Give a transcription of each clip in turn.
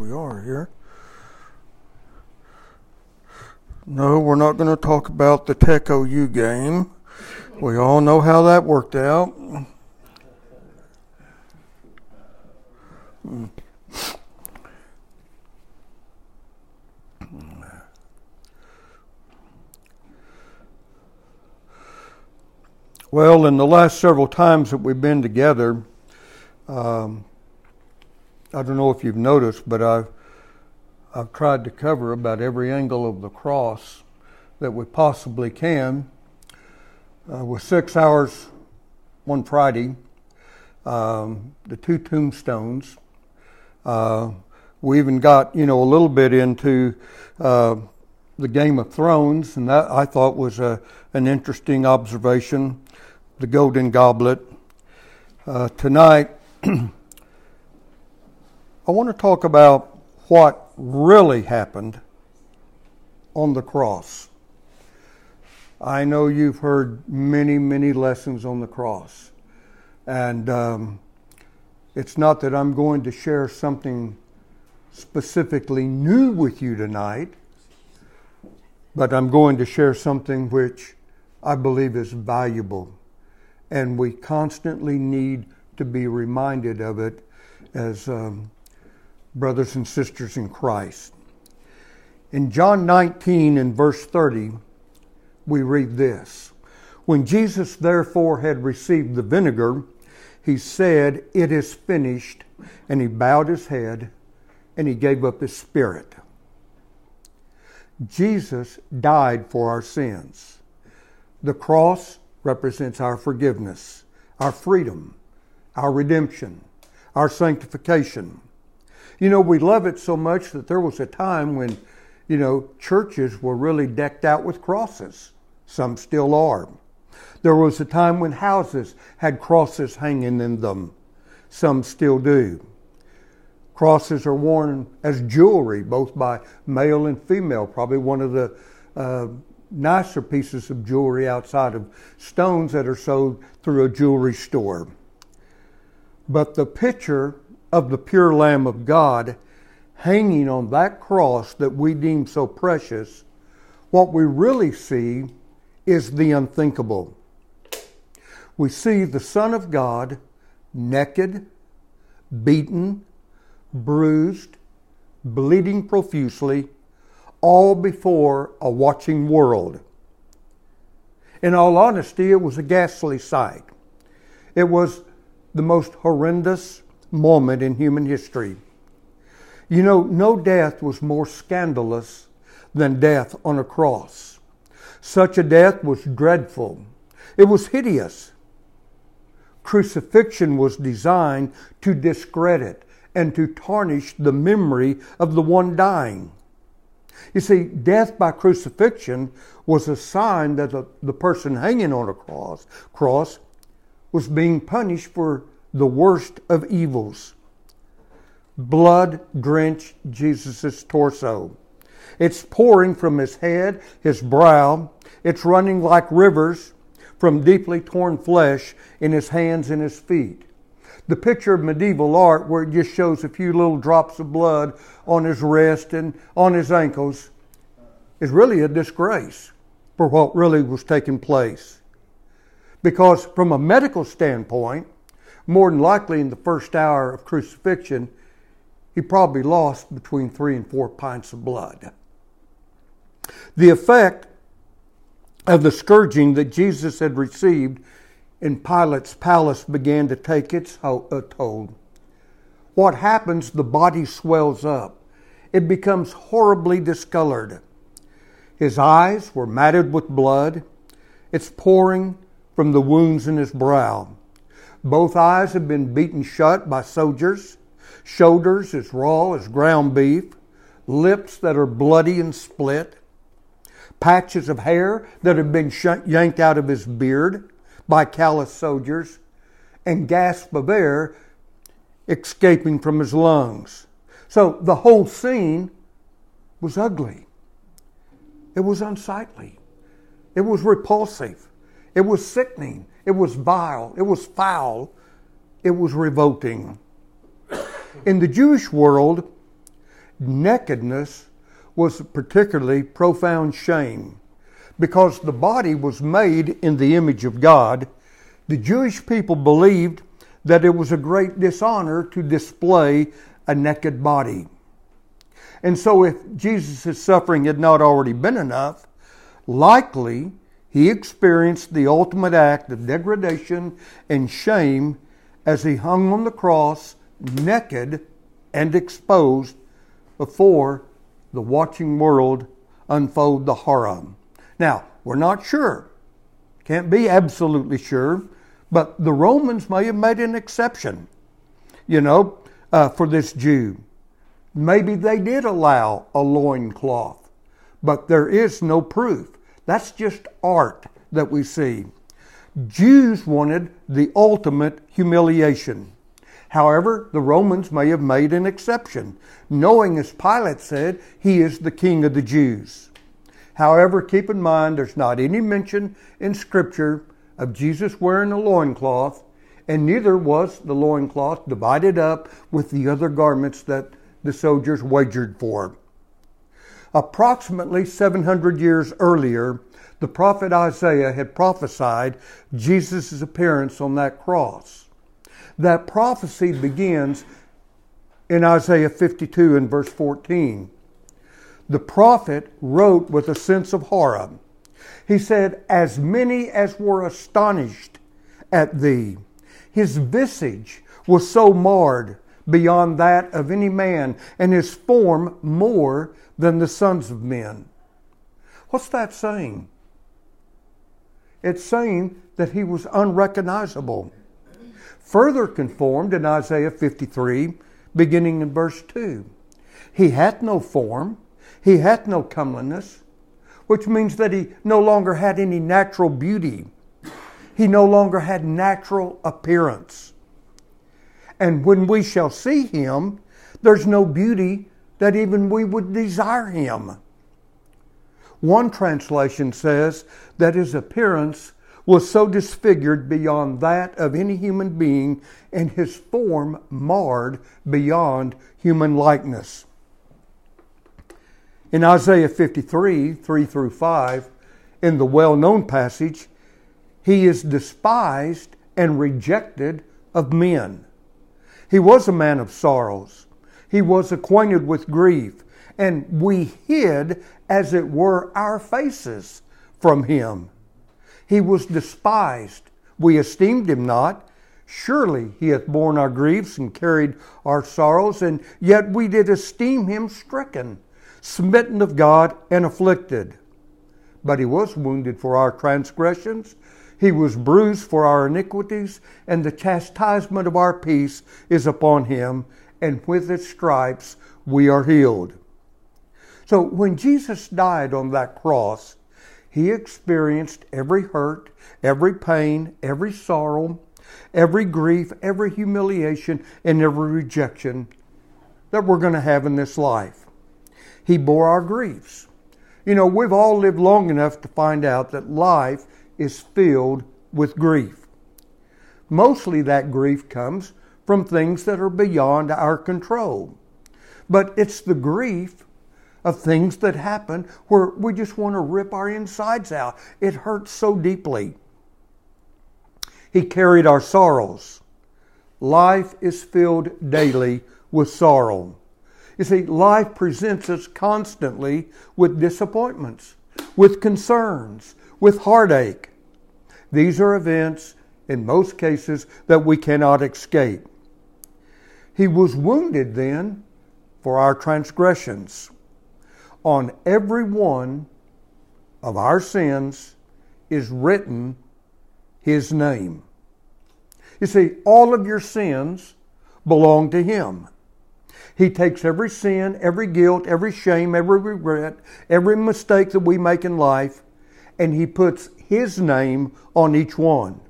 We are here. No, we're not going to talk about the Tech OU game. We all know how that worked out. Well, in the last several times that we've been together, um, I don't know if you've noticed, but I've I've tried to cover about every angle of the cross that we possibly can. Uh, with six hours one Friday, um, the two tombstones. Uh, we even got you know a little bit into uh, the Game of Thrones, and that I thought was a, an interesting observation the Golden Goblet. Uh, tonight, I want to talk about what really happened on the cross. I know you've heard many, many lessons on the cross. And um, it's not that I'm going to share something specifically new with you tonight, but I'm going to share something which I believe is valuable and we constantly need to be reminded of it as um, brothers and sisters in Christ. In John 19 and verse 30, we read this When Jesus therefore had received the vinegar, he said, It is finished. And he bowed his head and he gave up his spirit. Jesus died for our sins. The cross represents our forgiveness, our freedom, our redemption, our sanctification. You know, we love it so much that there was a time when, you know, churches were really decked out with crosses. Some still are. There was a time when houses had crosses hanging in them. Some still do. Crosses are worn as jewelry, both by male and female. Probably one of the uh, nicer pieces of jewelry outside of stones that are sold through a jewelry store. But the picture of the pure Lamb of God hanging on that cross that we deem so precious, what we really see is the unthinkable. We see the Son of God naked, beaten, bruised, bleeding profusely all before a watching world. In all honesty, it was a ghastly sight. It was the most horrendous moment in human history. You know, no death was more scandalous than death on a cross. Such a death was dreadful. It was hideous. Crucifixion was designed to discredit and to tarnish the memory of the one dying. You see, death by crucifixion was a sign that the, the person hanging on a cross, cross was being punished for the worst of evils. Blood drenched Jesus' torso. It's pouring from his head, his brow. It's running like rivers from deeply torn flesh in his hands and his feet the picture of medieval art where it just shows a few little drops of blood on his wrist and on his ankles is really a disgrace for what really was taking place. Because from a medical standpoint, more than likely in the first hour of crucifixion, he probably lost between three and four pints of blood. The effect of the scourging that Jesus had received in Pilate's palace began to take its uh, toll. What happens? The body swells up. It becomes horribly discolored. His eyes were matted with blood. It's pouring from the wounds in his brow. Both eyes have been beaten shut by soldiers, shoulders as raw as ground beef, lips that are bloody and split, patches of hair that have been yanked out of his beard, by callous soldiers and gasp of air escaping from his lungs. So the whole scene was ugly. It was unsightly. It was repulsive. It was sickening. It was vile. It was foul. It was revolting. In the Jewish world, nakedness was a particularly profound shame. Because the body was made in the image of God, the Jewish people believed that it was a great dishonor to display a naked body. And so, if Jesus' suffering had not already been enough, likely he experienced the ultimate act of degradation and shame as he hung on the cross, naked and exposed, before the watching world unfold the horror. Now, we're not sure. Can't be absolutely sure, but the Romans may have made an exception, you know, uh, for this Jew. Maybe they did allow a loincloth, but there is no proof. That's just art that we see. Jews wanted the ultimate humiliation. However, the Romans may have made an exception, knowing, as Pilate said, he is the king of the Jews. However, keep in mind there's not any mention in Scripture of Jesus wearing a loincloth, and neither was the loincloth divided up with the other garments that the soldiers wagered for. Approximately 700 years earlier, the prophet Isaiah had prophesied Jesus' appearance on that cross. That prophecy begins in Isaiah 52 and verse 14. The prophet wrote with a sense of horror. He said, As many as were astonished at thee. His visage was so marred beyond that of any man, and his form more than the sons of men. What's that saying? It's saying that he was unrecognizable. Further conformed in Isaiah 53, beginning in verse 2. He hath no form, he hath no comeliness, which means that he no longer had any natural beauty. He no longer had natural appearance. And when we shall see him, there's no beauty that even we would desire him. One translation says that his appearance was so disfigured beyond that of any human being, and his form marred beyond human likeness. In Isaiah 53, 3 through 5, in the well known passage, he is despised and rejected of men. He was a man of sorrows. He was acquainted with grief, and we hid, as it were, our faces from him. He was despised. We esteemed him not. Surely he hath borne our griefs and carried our sorrows, and yet we did esteem him stricken, smitten of God, and afflicted. But he was wounded for our transgressions, he was bruised for our iniquities, and the chastisement of our peace is upon him, and with his stripes we are healed. So when Jesus died on that cross, he experienced every hurt, every pain, every sorrow, every grief, every humiliation, and every rejection that we're going to have in this life. He bore our griefs. You know, we've all lived long enough to find out that life is filled with grief. Mostly that grief comes from things that are beyond our control. But it's the grief of things that happen where we just want to rip our insides out. It hurts so deeply. He carried our sorrows. Life is filled daily with sorrow. You see, life presents us constantly with disappointments, with concerns, with heartache. These are events, in most cases, that we cannot escape. He was wounded then for our transgressions. On every one of our sins is written His name. You see, all of your sins belong to Him. He takes every sin, every guilt, every shame, every regret, every mistake that we make in life, and He puts his name on each one.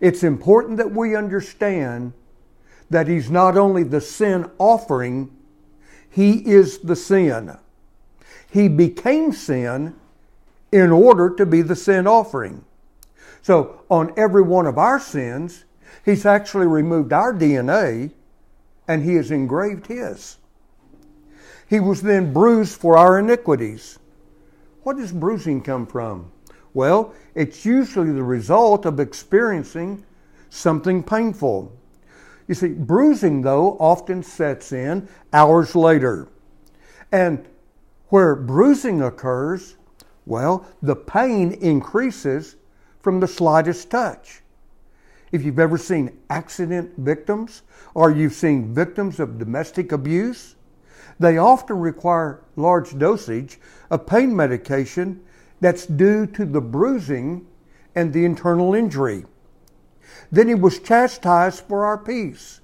It's important that we understand that He's not only the sin offering, He is the sin. He became sin in order to be the sin offering. So, on every one of our sins, He's actually removed our DNA and He has engraved His. He was then bruised for our iniquities. What does bruising come from? Well, it's usually the result of experiencing something painful. You see, bruising, though, often sets in hours later. And where bruising occurs, well, the pain increases from the slightest touch. If you've ever seen accident victims or you've seen victims of domestic abuse, they often require large dosage of pain medication that's due to the bruising and the internal injury. Then he was chastised for our peace.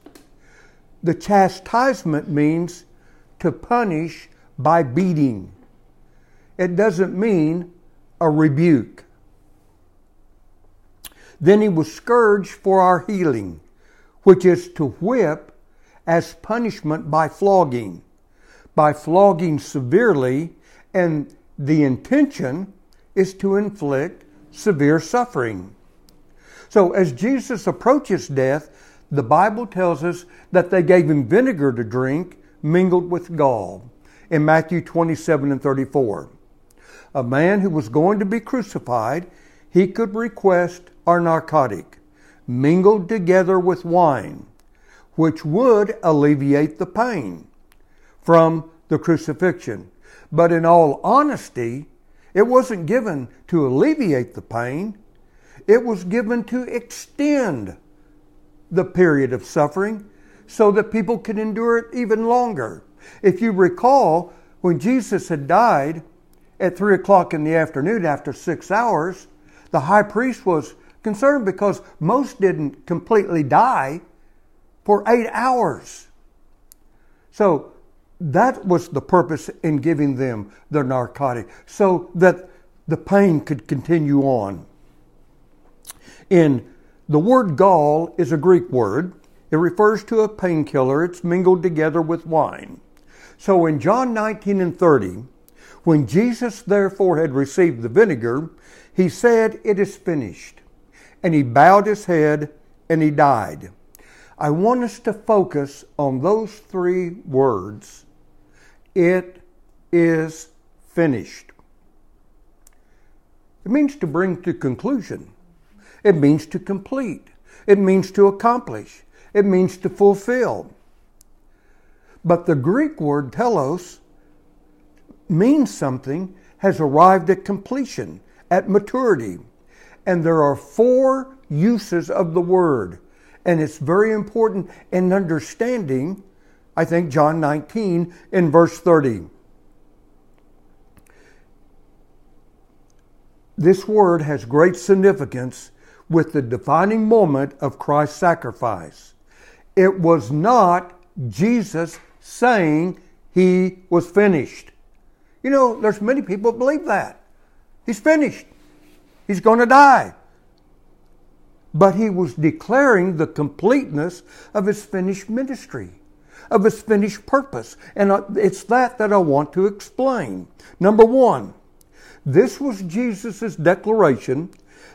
The chastisement means to punish by beating. It doesn't mean a rebuke. Then he was scourged for our healing, which is to whip as punishment by flogging, by flogging severely, and the intention is to inflict severe suffering. So, as Jesus approaches death, the Bible tells us that they gave him vinegar to drink mingled with gall in Matthew 27 and 34. A man who was going to be crucified, he could request our narcotic mingled together with wine, which would alleviate the pain from the crucifixion. But in all honesty, it wasn't given to alleviate the pain, it was given to extend the period of suffering so that people could endure it even longer. If you recall, when Jesus had died at 3 o'clock in the afternoon after six hours, the high priest was concerned because most didn't completely die for eight hours. So that was the purpose in giving them the narcotic, so that the pain could continue on. In the word gall is a Greek word. It refers to a painkiller. It's mingled together with wine. So in John 19 and 30, when Jesus therefore had received the vinegar, he said, It is finished. And he bowed his head and he died. I want us to focus on those three words. It is finished. It means to bring to conclusion. It means to complete. It means to accomplish. It means to fulfill. But the Greek word telos means something has arrived at completion, at maturity. And there are four uses of the word. And it's very important in understanding, I think, John 19 in verse 30. This word has great significance with the defining moment of Christ's sacrifice. It was not Jesus saying he was finished. You know, there's many people believe that. He's finished. He's going to die. But he was declaring the completeness of his finished ministry, of his finished purpose. And it's that that I want to explain. Number one, this was Jesus' declaration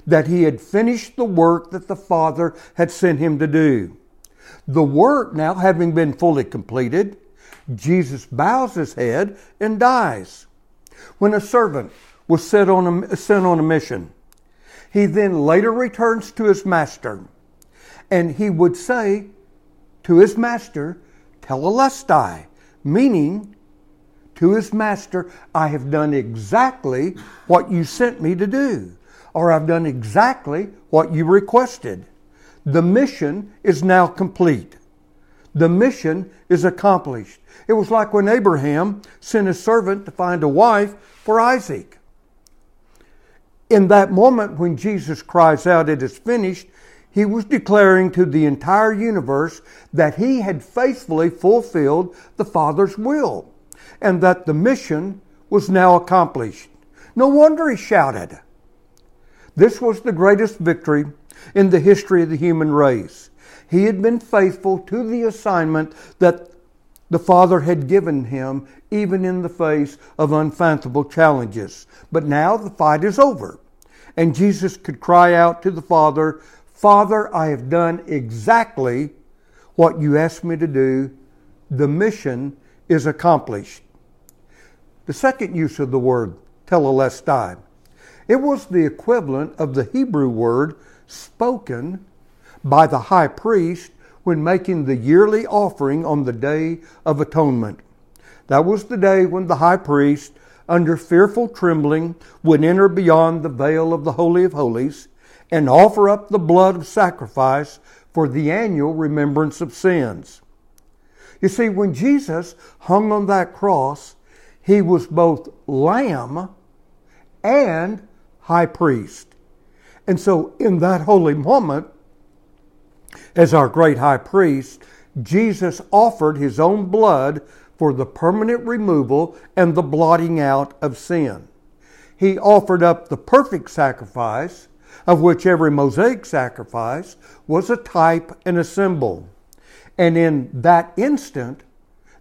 that he had finished the work that the Father had sent him to do. The work now having been fully completed, Jesus bows his head and dies. When a servant was sent on a, sent on a mission, he then later returns to his master, and he would say to his master, Tetelestai, meaning to his master, I have done exactly what you sent me to do or I've done exactly what you requested. The mission is now complete. The mission is accomplished. It was like when Abraham sent his servant to find a wife for Isaac. In that moment when Jesus cries out, It is finished, he was declaring to the entire universe that he had faithfully fulfilled the Father's will and that the mission was now accomplished. No wonder he shouted. This was the greatest victory in the history of the human race. He had been faithful to the assignment that the Father had given him, even in the face of unfathomable challenges. But now the fight is over, and Jesus could cry out to the Father, Father, I have done exactly what you asked me to do. The mission is accomplished. The second use of the word tetelestai, it was the equivalent of the Hebrew word spoken by the high priest when making the yearly offering on the Day of Atonement. That was the day when the high priest, under fearful trembling, would enter beyond the veil of the Holy of Holies and offer up the blood of sacrifice for the annual remembrance of sins. You see, when Jesus hung on that cross, he was both lamb and high priest. And so, in that holy moment, as our great high priest, Jesus offered his own blood for the permanent removal and the blotting out of sin. He offered up the perfect sacrifice, of which every Mosaic sacrifice was a type and a symbol. And in that instant,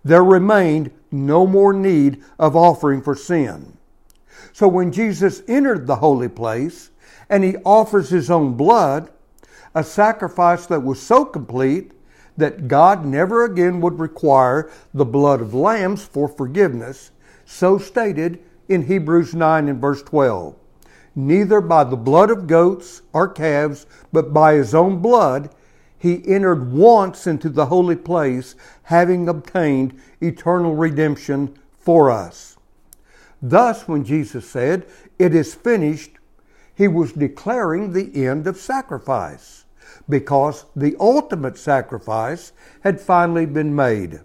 there remained no more need of offering for sin. So when Jesus entered the holy place and he offers his own blood, a sacrifice that was so complete that God never again would require the blood of lambs for forgiveness, so stated in Hebrews 9 and verse 12. Neither by the blood of goats or calves, but by his own blood, he entered once into the holy place, having obtained eternal redemption for us. Thus, when Jesus said, It is finished, he was declaring the end of sacrifice because the ultimate sacrifice had finally been made.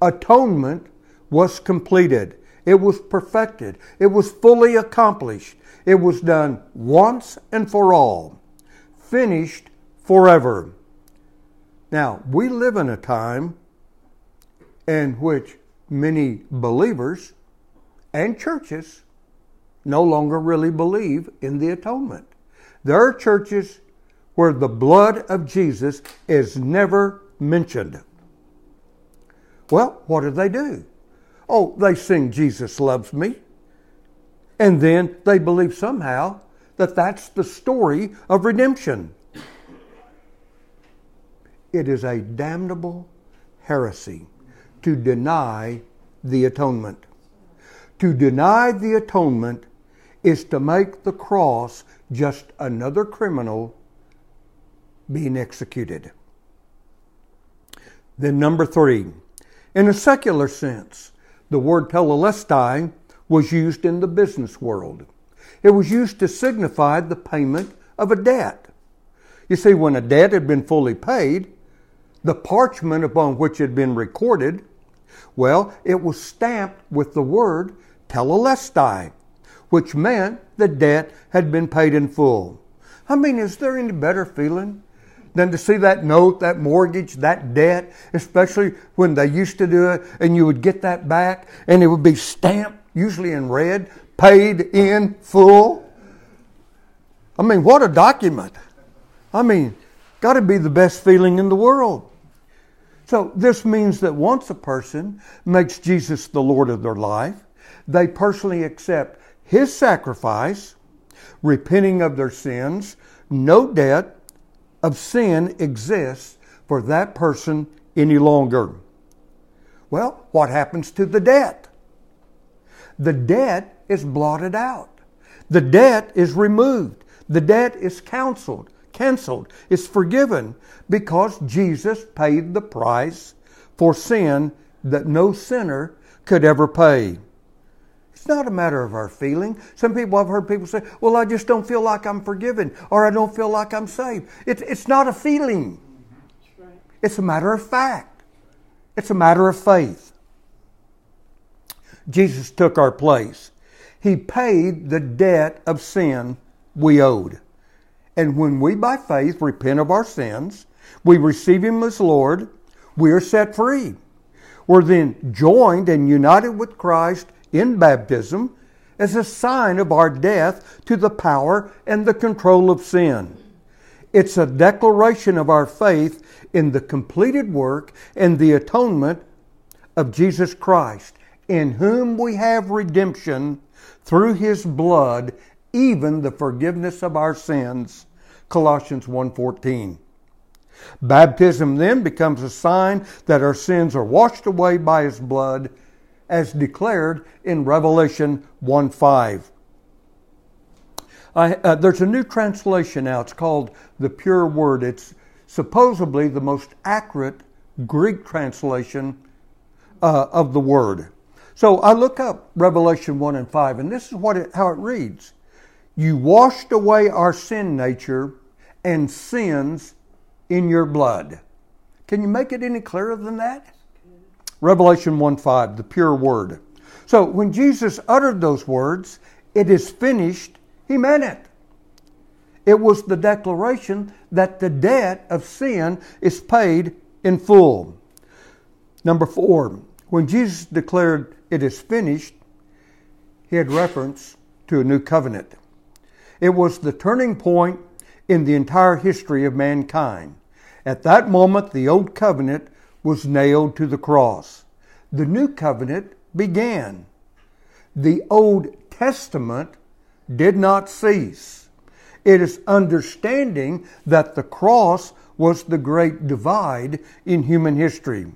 Atonement was completed. It was perfected. It was fully accomplished. It was done once and for all. Finished forever. Now, we live in a time in which many believers and churches no longer really believe in the atonement. There are churches where the blood of Jesus is never mentioned. Well, what do they do? Oh, they sing Jesus loves me. And then they believe somehow that that's the story of redemption. It is a damnable heresy to deny the atonement. To deny the atonement is to make the cross just another criminal being executed. Then, number three, in a secular sense, the word tetelestai was used in the business world. It was used to signify the payment of a debt. You see, when a debt had been fully paid, the parchment upon which it had been recorded, well, it was stamped with the word tetelestai, which meant the debt had been paid in full. I mean, is there any better feeling than to see that note, that mortgage, that debt, especially when they used to do it and you would get that back and it would be stamped, usually in red, paid in full. I mean, what a document. I mean, got to be the best feeling in the world. So, this means that once a person makes Jesus the Lord of their life, they personally accept his sacrifice, repenting of their sins, no debt, of sin exists for that person any longer. Well, what happens to the debt? The debt is blotted out. The debt is removed. The debt is counseled, canceled, is forgiven because Jesus paid the price for sin that no sinner could ever pay. Not a matter of our feeling. Some people, I've heard people say, well, I just don't feel like I'm forgiven or I don't feel like I'm saved. It, it's not a feeling, it's a matter of fact, it's a matter of faith. Jesus took our place. He paid the debt of sin we owed. And when we, by faith, repent of our sins, we receive Him as Lord, we are set free. We're then joined and united with Christ in baptism as a sign of our death to the power and the control of sin. It's a declaration of our faith in the completed work and the atonement of Jesus Christ, in whom we have redemption through his blood, even the forgiveness of our sins. Colossians 1:14. Baptism then becomes a sign that our sins are washed away by his blood as declared in Revelation 1 5. I, uh, there's a new translation now. It's called the Pure Word. It's supposedly the most accurate Greek translation uh, of the word. So I look up Revelation 1 and 5, and this is what it, how it reads You washed away our sin nature and sins in your blood. Can you make it any clearer than that? Revelation 1 5, the pure word. So when Jesus uttered those words, it is finished, he meant it. It was the declaration that the debt of sin is paid in full. Number four, when Jesus declared it is finished, he had reference to a new covenant. It was the turning point in the entire history of mankind. At that moment, the old covenant was nailed to the cross. The new covenant began. The Old Testament did not cease. It is understanding that the cross was the great divide in human history.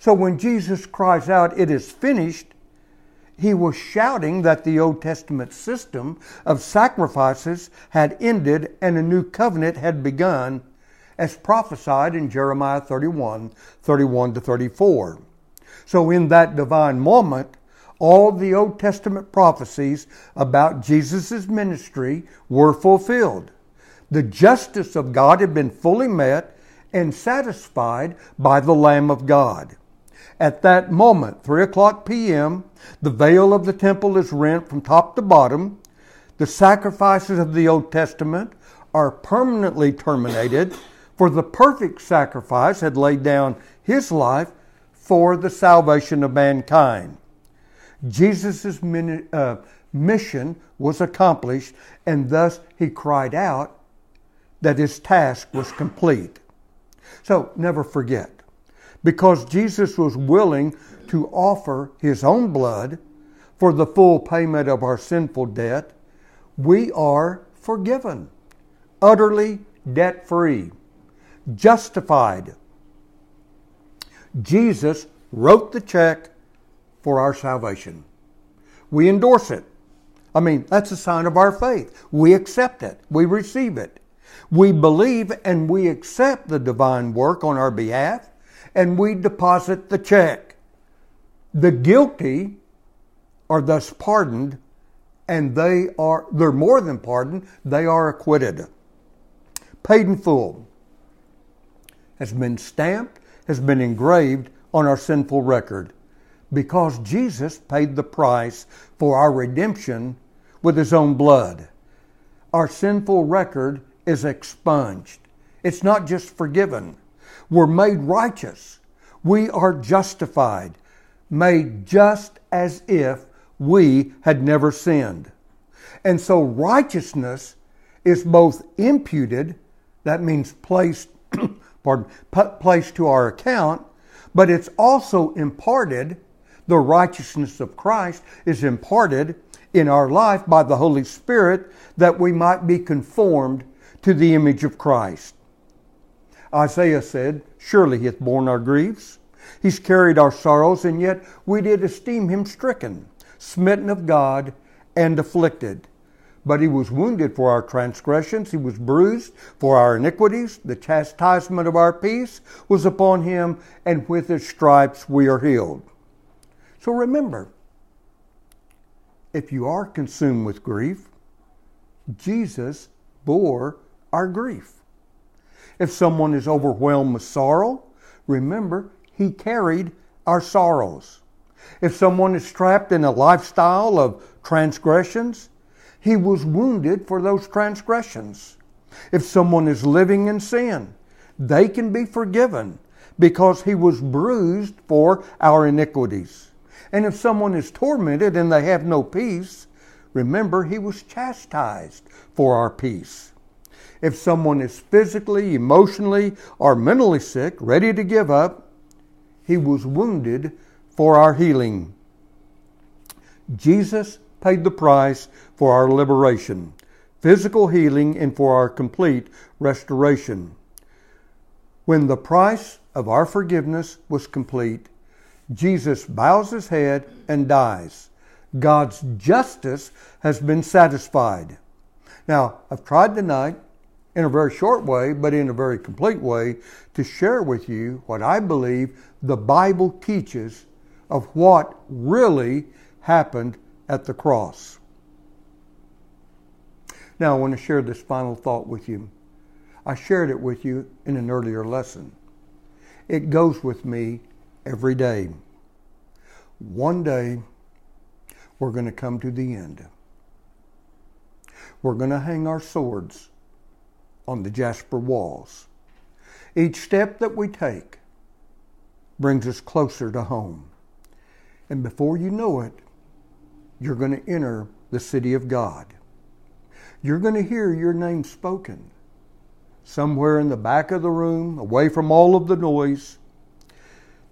So when Jesus cries out, It is finished, he was shouting that the Old Testament system of sacrifices had ended and a new covenant had begun, as prophesied in Jeremiah 31 31 to 34. So, in that divine moment, all the Old Testament prophecies about Jesus' ministry were fulfilled. The justice of God had been fully met and satisfied by the Lamb of God. At that moment, 3 o'clock p.m., the veil of the temple is rent from top to bottom. The sacrifices of the Old Testament are permanently terminated, for the perfect sacrifice had laid down his life for the salvation of mankind. Jesus' uh, mission was accomplished, and thus he cried out that his task was complete. So never forget, because Jesus was willing to offer his own blood for the full payment of our sinful debt, we are forgiven, utterly debt free, justified. Jesus wrote the check for our salvation. We endorse it. I mean, that's a sign of our faith. We accept it, we receive it. We believe and we accept the divine work on our behalf, and we deposit the check. The guilty are thus pardoned, and they are they're more than pardoned, they are acquitted. Paid in full has been stamped, has been engraved on our sinful record because Jesus paid the price for our redemption with his own blood. Our sinful record is expunged. It's not just forgiven. We're made righteous. We are justified, made just as if we had never sinned. And so righteousness is both imputed, that means placed, pardon, placed to our account, but it's also imparted. The righteousness of Christ is imparted in our life by the Holy Spirit that we might be conformed to the image of Christ. Isaiah said, Surely he hath borne our griefs, he's carried our sorrows, and yet we did esteem him stricken, smitten of God, and afflicted. But he was wounded for our transgressions, he was bruised for our iniquities. The chastisement of our peace was upon him, and with his stripes we are healed. So remember, if you are consumed with grief, Jesus bore our grief. If someone is overwhelmed with sorrow, remember, He carried our sorrows. If someone is trapped in a lifestyle of transgressions, He was wounded for those transgressions. If someone is living in sin, they can be forgiven because He was bruised for our iniquities. And if someone is tormented and they have no peace, remember He was chastised for our peace. If someone is physically, emotionally, or mentally sick, ready to give up, he was wounded for our healing. Jesus paid the price for our liberation, physical healing, and for our complete restoration. When the price of our forgiveness was complete, Jesus bows his head and dies. God's justice has been satisfied. Now, I've tried tonight in a very short way, but in a very complete way, to share with you what I believe the Bible teaches of what really happened at the cross. Now, I want to share this final thought with you. I shared it with you in an earlier lesson. It goes with me every day. One day, we're going to come to the end. We're going to hang our swords on the jasper walls. Each step that we take brings us closer to home. And before you know it, you're going to enter the city of God. You're going to hear your name spoken somewhere in the back of the room, away from all of the noise.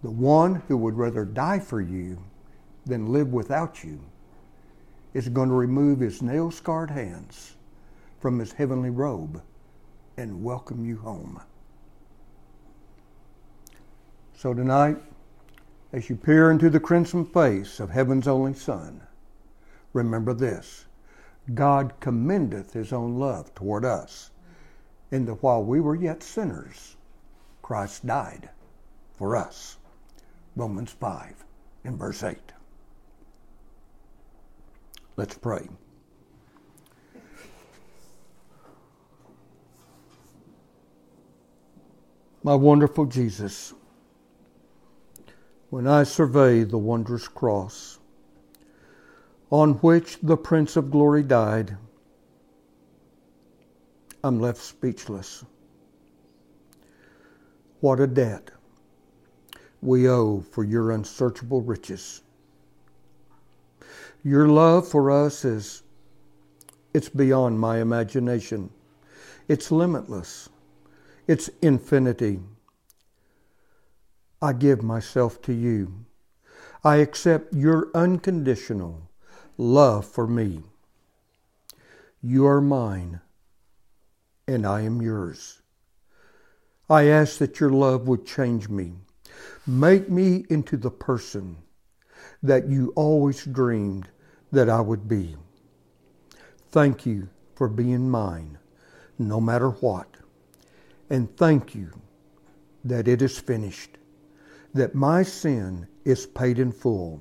The one who would rather die for you than live without you is going to remove his nail scarred hands from his heavenly robe and welcome you home. So tonight, as you peer into the crimson face of heaven's only Son, remember this God commendeth his own love toward us, in that while we were yet sinners, Christ died for us. Romans 5 and verse 8. Let's pray. My wonderful Jesus, when I survey the wondrous cross on which the Prince of Glory died, I'm left speechless. What a debt we owe for your unsearchable riches. Your love for us is it's beyond my imagination. It's limitless. It's infinity. I give myself to you. I accept your unconditional love for me. You are mine, and I am yours. I ask that your love would change me, make me into the person that you always dreamed that I would be. Thank you for being mine, no matter what. And thank you that it is finished, that my sin is paid in full.